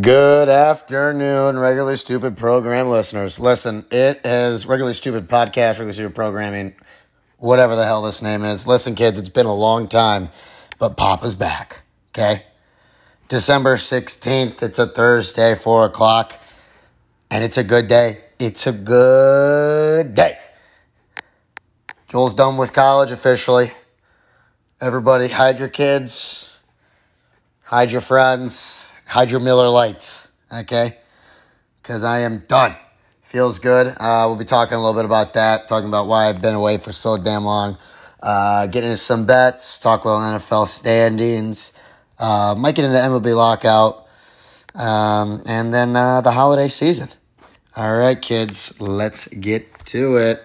Good afternoon, regular stupid program listeners. Listen, it is regular stupid podcast, regular stupid programming, whatever the hell this name is. Listen, kids, it's been a long time, but Papa's back. Okay, December sixteenth. It's a Thursday, four o'clock, and it's a good day. It's a good day. Joel's done with college officially. Everybody, hide your kids, hide your friends your Miller Lites, okay? Because I am done. Feels good. Uh, we'll be talking a little bit about that, talking about why I've been away for so damn long. Uh, get into some bets, talk a little NFL standings. Uh, might get into MLB lockout. Um, and then uh, the holiday season. All right, kids, let's get to it.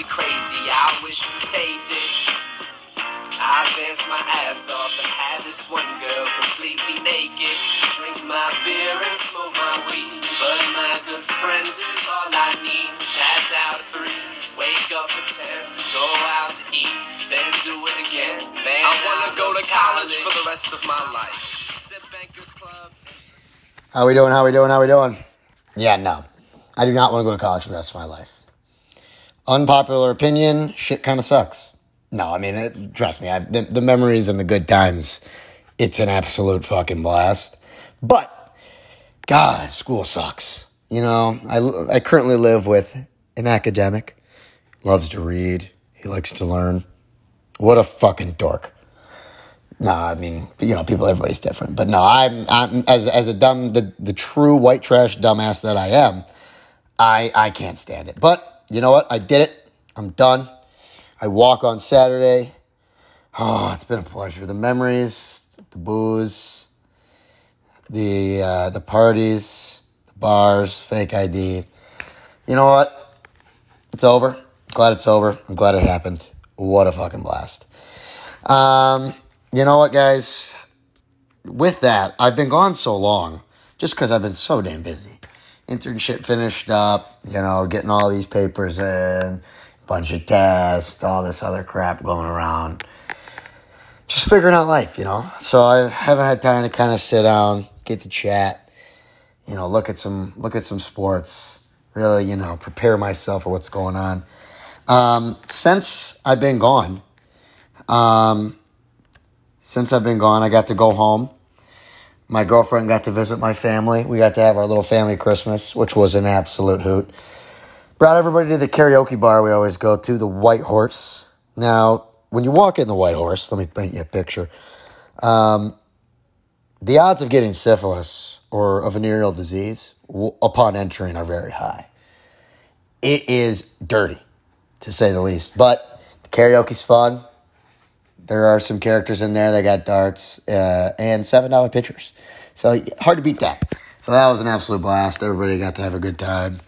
Was crazy. I wish we taped it. I danced my ass off and had this one girl completely naked. Drink my beer and smoke my weed. But my good friends is all I need. Pass out at three, wake up at ten, go out to eat, then do it again. Man, I wanna go to college for the rest of my life. Sip Bankers Club. How we doing? How we doing? How we doing? Yeah, no. I do not want to go to college for the rest of my life. Unpopular opinion, shit kind of sucks. No, I mean, it, trust me, I've, the, the memories and the good times, it's an absolute fucking blast. But, God, school sucks. You know, I, I currently live with an academic, loves to read, he likes to learn. What a fucking dork. No, I mean, you know, people, everybody's different. But no, I'm, I'm as, as a dumb, the, the true white trash dumbass that I am, I, I can't stand it. But you know what? I did it. I'm done. I walk on Saturday. Oh, it's been a pleasure. The memories, the booze, the uh, the parties, the bars, fake ID. You know what? It's over. Glad it's over. I'm glad it happened. What a fucking blast. Um, you know what, guys? With that, I've been gone so long just because I've been so damn busy internship finished up, you know, getting all these papers in, bunch of tests, all this other crap going around. Just figuring out life, you know. So I haven't had time to kind of sit down, get to chat, you know, look at some look at some sports, really, you know, prepare myself for what's going on. Um, since I've been gone, um, since I've been gone, I got to go home my girlfriend got to visit my family. We got to have our little family Christmas, which was an absolute hoot. Brought everybody to the karaoke bar we always go to, the White Horse. Now, when you walk in the White Horse, let me paint you a picture. Um, the odds of getting syphilis or a venereal disease upon entering are very high. It is dirty, to say the least. But the karaoke's fun. There are some characters in there. They got darts uh, and seven dollar pitchers. So hard to beat that. So that was an absolute blast. Everybody got to have a good time,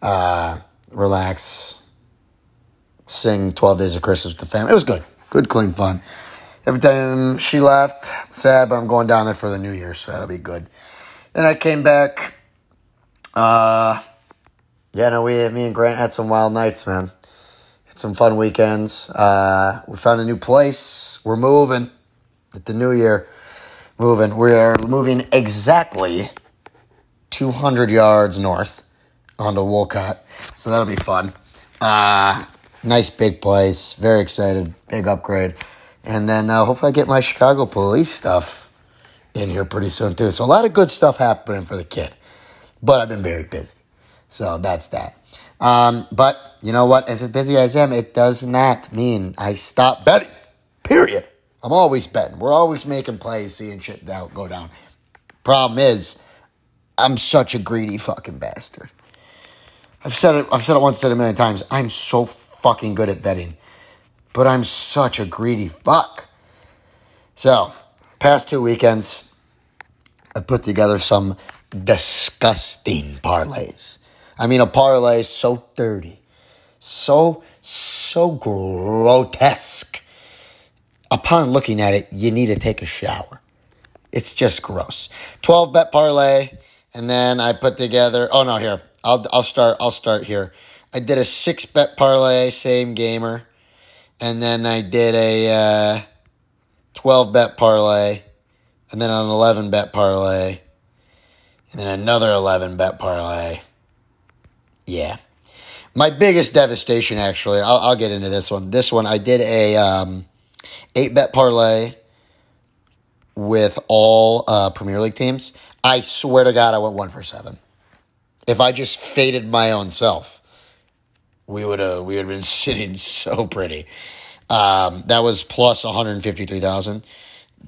uh, relax, sing Twelve Days of Christmas with the family. It was good, good, clean fun. Every time she left, sad, but I'm going down there for the New Year, so that'll be good. Then I came back. Uh, yeah, no, we, me and Grant had some wild nights, man Had some fun weekends. Uh, we found a new place. We're moving at the new year. Moving. We are moving exactly 200 yards north onto Wolcott. So that'll be fun. Uh, nice big place. Very excited. Big upgrade. And then uh, hopefully I get my Chicago police stuff in here pretty soon too. So a lot of good stuff happening for the kid. But I've been very busy. So that's that. Um, but you know what? As busy as I am, it does not mean I stop betting. Period. I'm always betting. We're always making plays, seeing shit down, go down. Problem is, I'm such a greedy fucking bastard. I've said it. I've said it once, said it a million times. I'm so fucking good at betting, but I'm such a greedy fuck. So, past two weekends, I put together some disgusting parlays. I mean, a parlay so dirty, so, so grotesque. Upon looking at it, you need to take a shower. It's just gross. 12 bet parlay, and then I put together, oh no, here, I'll, I'll start, I'll start here. I did a six bet parlay, same gamer. and then I did a uh, 12 bet parlay, and then an 11 bet parlay, and then another 11 bet parlay. Yeah. My biggest devastation, actually, I'll, I'll get into this one. This one, I did a um, 8 bet parlay with all uh, Premier League teams. I swear to God, I went one for seven. If I just faded my own self, we would have we would have been sitting so pretty. Um, that was plus one hundred fifty three thousand.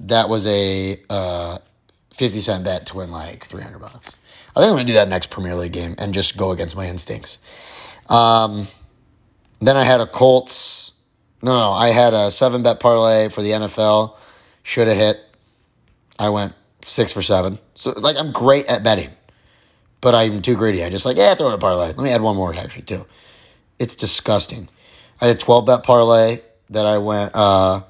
That was a uh, fifty cent bet to win like three hundred bucks. I think I'm gonna do that next Premier League game and just go against my instincts. Um, then I had a Colts. No, no, I had a seven bet parlay for the NFL. Should have hit. I went six for seven. So like I'm great at betting, but I'm too greedy. I just like yeah, throw in a parlay. Let me add one more actually too. It's disgusting. I had a 12 bet parlay that I went uh,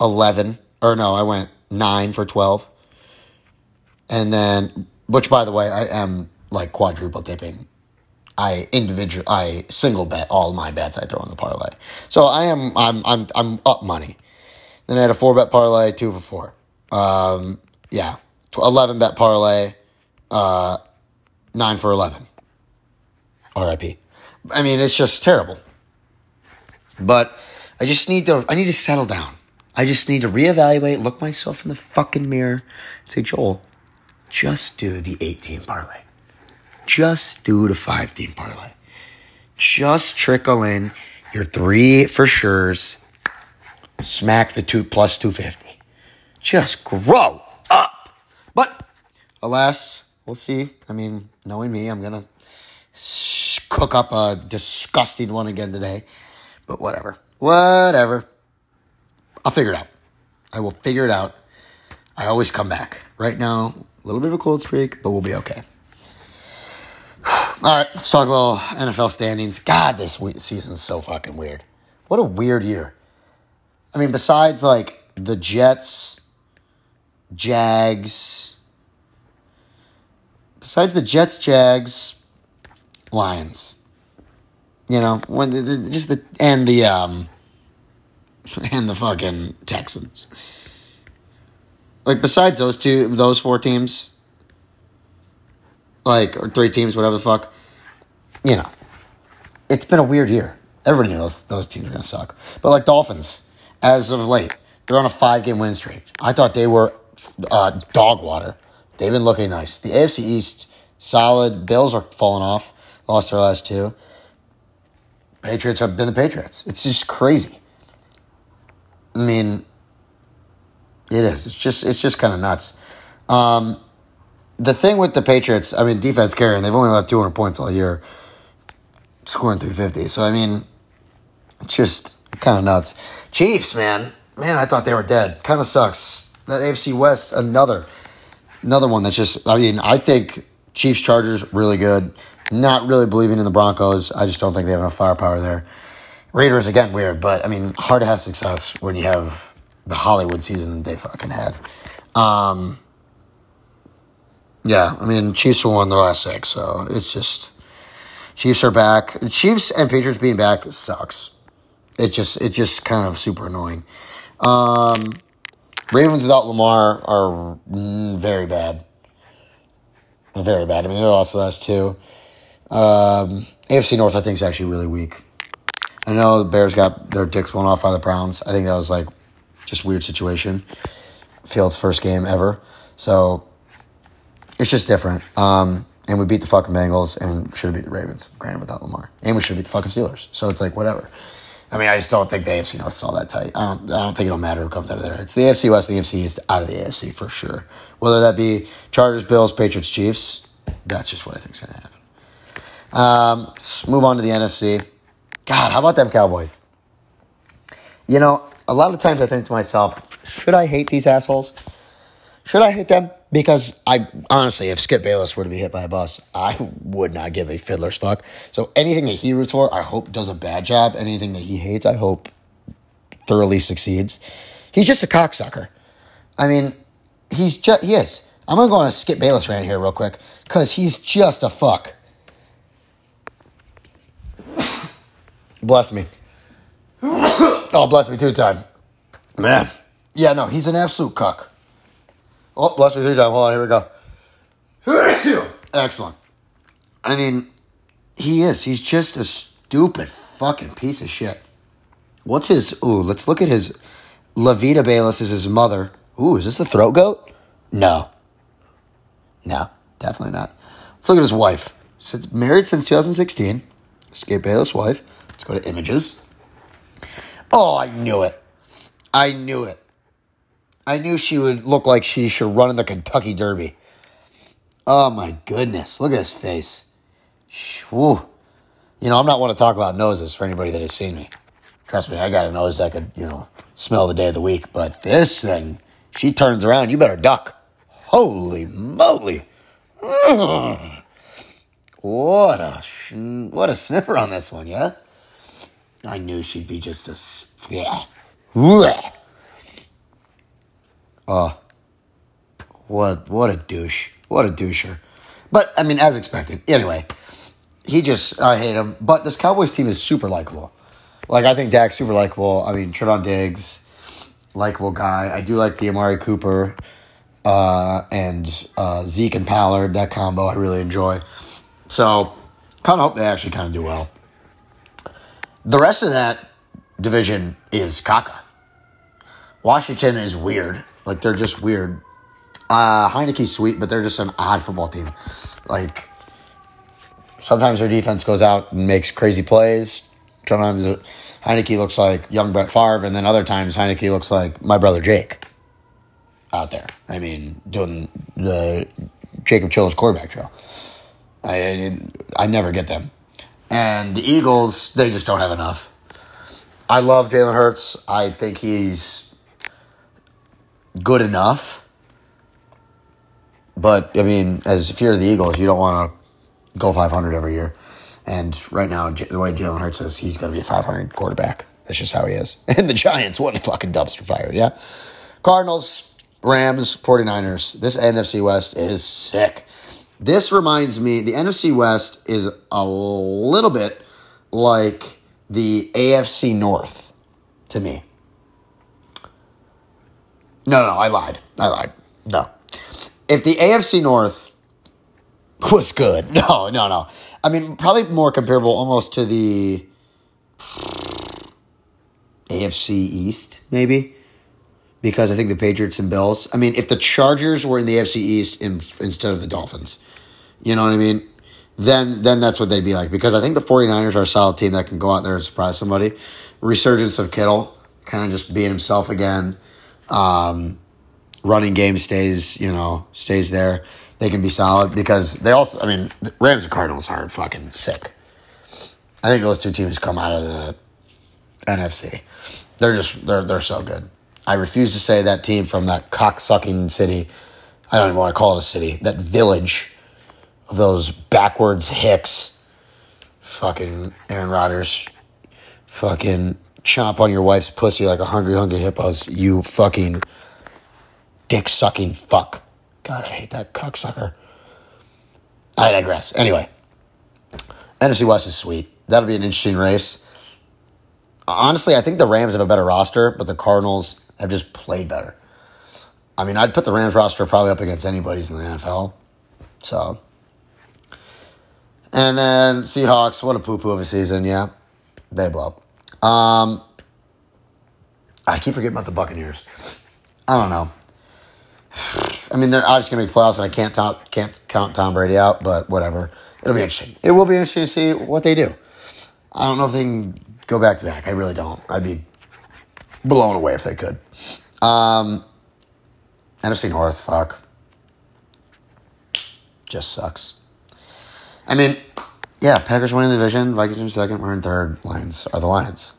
11 or no, I went nine for 12, and then which by the way I am like quadruple dipping. I individual I single bet all my bets I throw in the parlay. So I am I'm I'm I'm up money. Then I had a four bet parlay, two for four. Um, yeah, 11 bet parlay, uh, 9 for 11. RIP. I mean, it's just terrible. But I just need to I need to settle down. I just need to reevaluate, look myself in the fucking mirror, say, Joel, just do the 18 parlay. Just do the 5 team parlay. Just trickle in your three for sure's, smack the two plus 250. Just grow up. But alas, we'll see. I mean, knowing me, I'm going to cook up a disgusting one again today. But whatever. Whatever. I'll figure it out. I will figure it out. I always come back. Right now, a little bit of a cold streak, but we'll be okay. All right, let's talk a little NFL standings. God, this season's so fucking weird. What a weird year. I mean, besides like the Jets, Jags, besides the Jets, Jags, Lions. You know, when the, the, just the and the um and the fucking Texans. Like besides those two, those four teams, like or three teams, whatever the fuck, you know, it's been a weird year. Everybody knows those teams are gonna suck. But like Dolphins, as of late, they're on a five game win streak. I thought they were uh, dog water. They've been looking nice. The AFC East, solid. Bills are falling off. Lost their last two. Patriots have been the Patriots. It's just crazy. I mean, it is. It's just it's just kind of nuts. Um, the thing with the Patriots, I mean, defense carrying. They've only allowed 200 points all year, scoring 350. So I mean, it's just kind of nuts. Chiefs, man, man, I thought they were dead. Kind of sucks. That AFC West, another another one that's just. I mean, I think Chiefs Chargers really good. Not really believing in the Broncos. I just don't think they have enough firepower there. Raiders again weird, but I mean hard to have success when you have the Hollywood season they fucking had. Um, yeah, I mean Chiefs won the last six, so it's just Chiefs are back. Chiefs and Patriots being back sucks. It just it's just kind of super annoying. Um, Ravens without Lamar are very bad. Very bad. I mean, they lost the last two. Um, AFC North, I think, is actually really weak. I know the Bears got their dicks blown off by the Browns. I think that was like just weird situation. Fields' first game ever. So it's just different. Um, and we beat the fucking Bengals and should have beat the Ravens, granted without Lamar. And we should beat the fucking Steelers. So it's like, whatever. I mean, I just don't think the AFC North is all that tight. I don't, I don't think it'll matter who comes out of there. It's the AFC West and the AFC East out of the AFC for sure. Whether that be Chargers, Bills, Patriots, Chiefs, that's just what I think is going to happen. Um, let's move on to the NFC. God, how about them Cowboys? You know, a lot of times I think to myself, should I hate these assholes? Should I hate them? Because I honestly, if Skip Bayless were to be hit by a bus, I would not give a fiddler's fuck. So anything that he roots for, I hope does a bad job. Anything that he hates, I hope thoroughly succeeds. He's just a cocksucker. I mean, he's just he is. I'm gonna go on a Skip Bayless rant here real quick because he's just a fuck. Bless me. oh bless me two time. Man. Yeah, no, he's an absolute cuck. Oh, bless me three time. Hold on, here we go. Excellent. I mean, he is. He's just a stupid fucking piece of shit. What's his? Ooh, let's look at his. Lavita Bayless is his mother. Ooh, is this the throat goat? No. No, definitely not. Let's look at his wife. Since married since 2016. Skip Bayless' wife. Let's go to images. Oh, I knew it. I knew it. I knew she would look like she should run in the Kentucky Derby. Oh my goodness. Look at his face. Whew. You know, I'm not one to talk about noses for anybody that has seen me. Trust me, I got a nose that could, you know, smell the day of the week. But this thing, she turns around, you better duck. Holy moly. What a what a sniffer on this one, yeah. I knew she'd be just a yeah. Oh, what what a douche! What a doucher! But I mean, as expected. Anyway, he just I hate him. But this Cowboys team is super likable. Like I think Dak's super likable. I mean, Trevon Diggs, likable guy. I do like the Amari Cooper uh, and uh, Zeke and Pollard. That combo I really enjoy. So, kind of hope they actually kind of do well. The rest of that division is caca. Washington is weird. Like, they're just weird. Uh, Heinicke's sweet, but they're just an odd football team. Like, sometimes their defense goes out and makes crazy plays. Sometimes Heinicke looks like young Brett Favre, and then other times Heinicke looks like my brother Jake out there. I mean, doing the Jacob Chiller's quarterback drill. I I never get them. And the Eagles, they just don't have enough. I love Jalen Hurts. I think he's good enough. But I mean, as if you're the Eagles, you don't want to go 500 every year. And right now, the way Jalen Hurts is, he's going to be a 500 quarterback. That's just how he is. And the Giants, what a fucking dumpster fire, yeah? Cardinals, Rams, 49ers. This NFC West is sick. This reminds me, the NFC West is a little bit like the AFC North to me. No, no, I lied. I lied. No. If the AFC North was good, no, no, no. I mean, probably more comparable almost to the AFC East, maybe because I think the Patriots and Bills. I mean, if the Chargers were in the AFC East in, instead of the Dolphins, you know what I mean? Then then that's what they'd be like because I think the 49ers are a solid team that can go out there and surprise somebody. Resurgence of Kittle, kind of just being himself again. Um, running game stays, you know, stays there. They can be solid because they also, I mean, Rams and Cardinals are fucking sick. I think those two teams come out of the NFC. They're just they're they're so good. I refuse to say that team from that cocksucking city. I don't even want to call it a city. That village of those backwards hicks. Fucking Aaron Rodgers. Fucking chomp on your wife's pussy like a hungry, hungry hippos. You fucking dick sucking fuck. God, I hate that cocksucker. I digress. Anyway, NFC West is sweet. That'll be an interesting race. Honestly, I think the Rams have a better roster, but the Cardinals have just played better. I mean, I'd put the Rams roster probably up against anybody's in the NFL. So, and then Seahawks, what a poo poo of a season, yeah, they blow. Um, I keep forgetting about the Buccaneers. I don't know. I mean, they're obviously going to make playoffs, and I can't top, can't count Tom Brady out, but whatever. It'll be interesting. It will be interesting to see what they do. I don't know if they can go back to back. I really don't. I'd be blown away if they could. Um, NFC North, fuck. Just sucks. I mean, yeah, Packers winning the division, Vikings in second, we're in third. Lions are the Lions.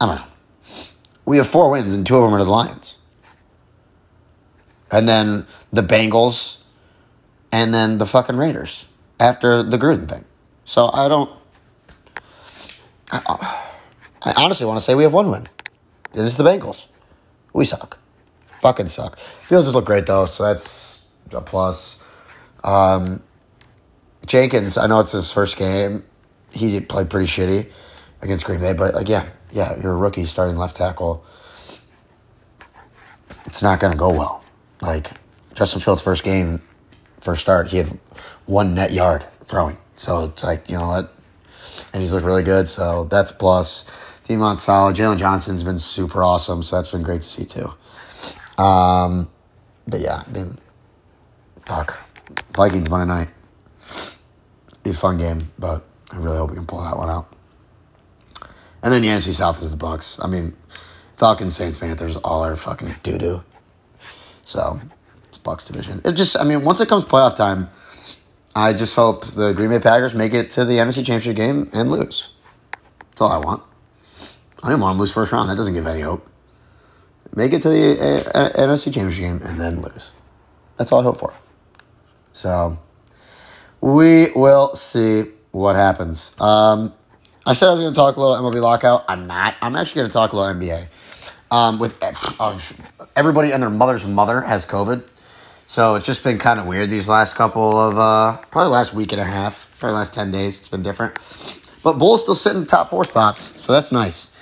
I don't know. We have four wins, and two of them are the Lions. And then the Bengals, and then the fucking Raiders after the Gruden thing. So I don't. I, I honestly want to say we have one win. And it's the Bengals. We suck. Fucking suck. Fields just look great though, so that's a plus. Um, Jenkins, I know it's his first game. He played pretty shitty against Green Bay, but like, yeah, yeah, you're a rookie starting left tackle. It's not going to go well. Like Justin Fields' first game, first start, he had one net yard throwing. So it's like you know what, and he's looked really good. So that's a plus. Demon's solid. Jaylon Johnson's been super awesome. So that's been great to see too. Um, but yeah, I mean, fuck, Vikings Monday night. Be a fun game, but I really hope we can pull that one out. And then the NFC South is the Bucks. I mean, Falcons, Saints, Panthers, all are fucking doo doo. So it's Bucks division. It just, I mean, once it comes playoff time, I just hope the Green Bay Packers make it to the NFC Championship game and lose. That's all I want. I didn't want them to lose first round. That doesn't give any hope. Make it to the NFC Championship game and then lose. That's all I hope for. So we will see what happens. Um, I said I was going to talk a little MLB lockout. I'm not. I'm actually going to talk a little NBA. Um, with uh, everybody and their mother's mother has COVID, so it's just been kind of weird these last couple of uh, probably last week and a half, probably last ten days. It's been different, but Bulls still sitting in top four spots, so that's nice.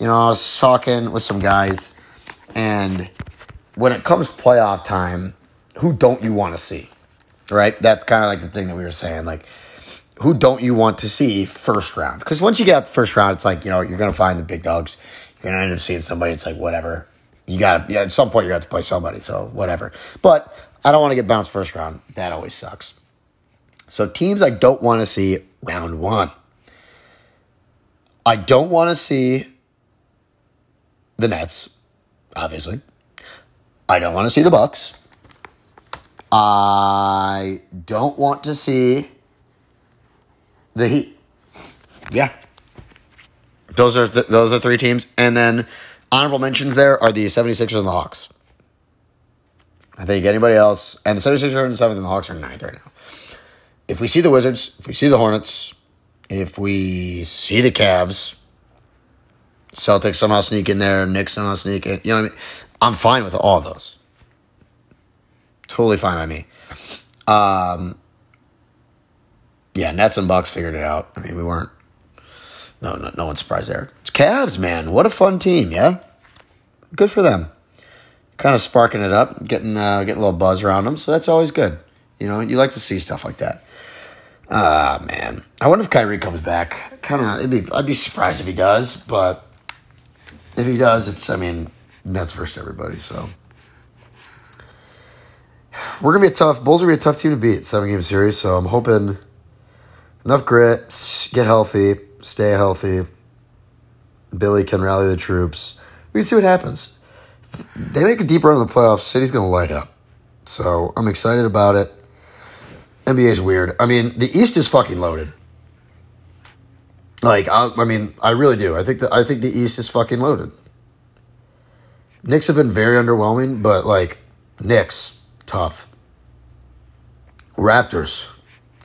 You know, I was talking with some guys, and when it comes playoff time, who don't you want to see? Right? That's kind of like the thing that we were saying, like who don't you want to see first round? Because once you get out the first round, it's like, you know, you're going to find the big dogs. You're going to end up seeing somebody. It's like, whatever. You got to, yeah, at some point, you got to play somebody. So, whatever. But I don't want to get bounced first round. That always sucks. So, teams I don't want to see round one. I don't want to see the Nets, obviously. I don't want to see the Bucks. I don't want to see the Heat. Yeah. Those are th- those are three teams. And then honorable mentions there are the 76ers and the Hawks. I think anybody else, and the 76ers are in seventh and the Hawks are in ninth right now. If we see the Wizards, if we see the Hornets, if we see the Cavs, Celtics somehow sneak in there, Knicks somehow sneak in, you know what I mean? I'm fine with all those. Totally fine by me. Um, yeah, Nets and Bucks figured it out. I mean, we weren't. No, no, no one's surprised there. It's Cavs, man. What a fun team, yeah. Good for them. Kind of sparking it up, getting uh, getting a little buzz around them. So that's always good. You know, you like to see stuff like that. Ah, uh, man. I wonder if Kyrie comes back. Kind of, be. I'd be surprised if he does, but if he does, it's. I mean, Nets versus everybody. So we're gonna be a tough. Bulls are gonna be a tough team to beat. Seven game series. So I'm hoping enough grit, get healthy, stay healthy. Billy can rally the troops. We can see what happens. they make a deep run in the playoffs, City's to light up. So I'm excited about it. NBA is weird. I mean, the East is fucking loaded. Like, I, I mean, I really do. I think that I think the East is fucking loaded. Knicks have been very underwhelming, but like, Knicks tough. Raptors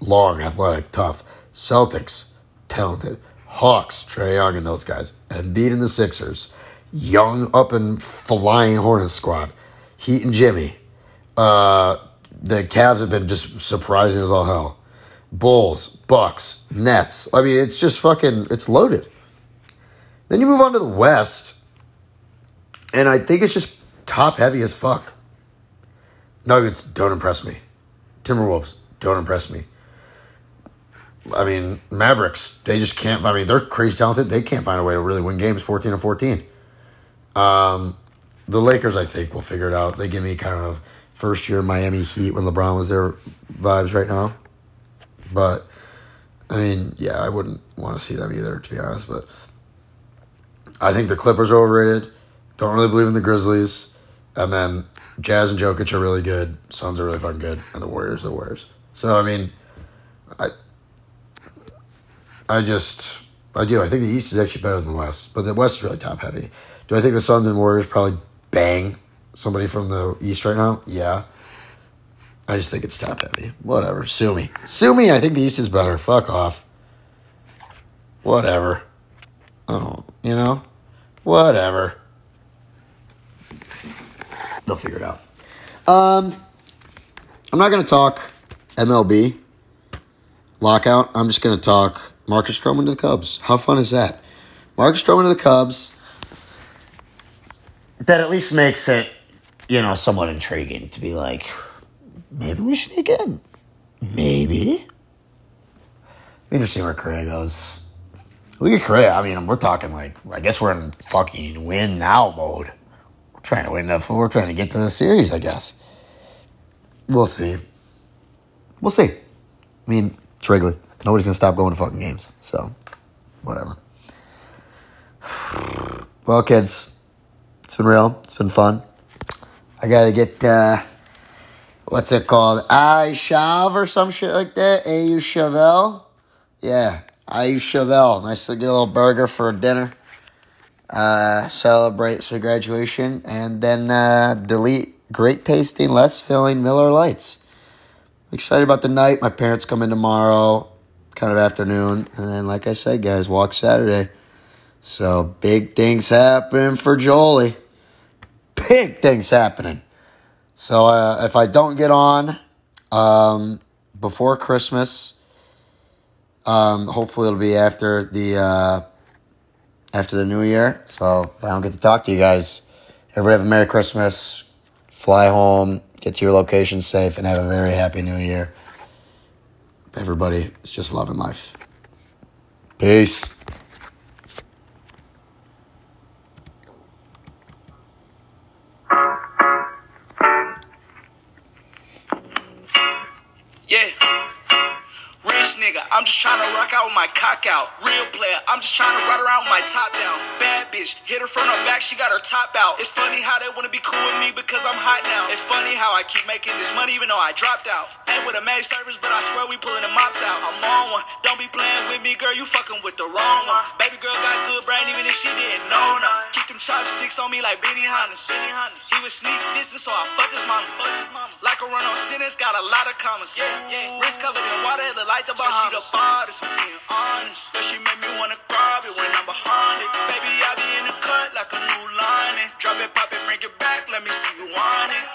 long, athletic, tough. Celtics, talented. Hawks, Trae Young and those guys. And beating the Sixers. Young, up and flying Hornets squad. Heat and Jimmy. Uh, the Cavs have been just surprising as all hell. Bulls, Bucks, Nets. I mean, it's just fucking, it's loaded. Then you move on to the West, and I think it's just top heavy as fuck. Nuggets don't impress me. Timberwolves don't impress me. I mean, Mavericks, they just can't. I mean, they're crazy talented. They can't find a way to really win games 14 to 14. Um, the Lakers, I think, will figure it out. They give me kind of first year Miami Heat when LeBron was there vibes right now. But, I mean, yeah, I wouldn't want to see them either, to be honest. But I think the Clippers are overrated. Don't really believe in the Grizzlies. And then Jazz and Jokic are really good. Suns are really fucking good. And the Warriors are the Warriors. So, I mean, I I just, I do. I think the East is actually better than the West, but the West is really top heavy. Do I think the Suns and Warriors probably bang somebody from the East right now? Yeah. I just think it's top heavy. Whatever. Sue me. Sue me. I think the East is better. Fuck off. Whatever. I don't. you know? Whatever. They'll figure it out. Um, I'm not going to talk MLB lockout. I'm just going to talk Marcus Stroman to the Cubs. How fun is that? Marcus Stroman to the Cubs. That at least makes it, you know, somewhat intriguing to be like, maybe we sneak in. Maybe. We just see where Correa goes. Look at Correa. I mean, we're talking like, I guess we're in fucking win now mode. Trying to win the, we're trying to get to the series, I guess. We'll see. We'll see. I mean, it's Wrigley. Nobody's gonna stop going to fucking games. So, whatever. Well, kids, it's been real. It's been fun. I gotta get uh, what's it called? Aishav or some shit like that. A.U. Chevelle. Yeah, Ayush Chevelle. Nice to get a little burger for dinner. Uh, celebrate the graduation and then uh, delete great tasting, less filling Miller Lites. Excited about the night. My parents come in tomorrow, kind of afternoon, and then, like I said, guys, walk Saturday. So big things happening for Jolie. Big things happening. So uh, if I don't get on um, before Christmas, um, hopefully it'll be after the uh, after the New Year. So I don't get to talk to you guys, everybody have a Merry Christmas. Fly home, get to your location safe, and have a very happy New Year. Everybody is just loving life. Peace. Nigga, I'm just tryna rock out with my cock out. Real player, I'm just tryna ride around with my top down. Bad bitch, hit her front or back, she got her top out. It's funny how they wanna be cool with me because I'm hot now. It's funny how I keep making this money even though I dropped out. Ain't with a maid service, but I swear we pulling the mops out. I'm on one. Don't be playing with me, girl, you fucking with the wrong one. Baby girl got good brain even if she didn't know none. Keep them chopsticks on me like Benihana. He was sneak distance, so I fucked his mama. Fuck his mama. Like a run on sentence, got a lot of commas. Yeah, yeah. Wrist covered in water, the light the Bahamas. She the baddest, being honest. but she made me wanna grab it when I'm behind it. Baby, I be in the cut like a new lining. Drop it, pop it, bring it back. Let me see you want it.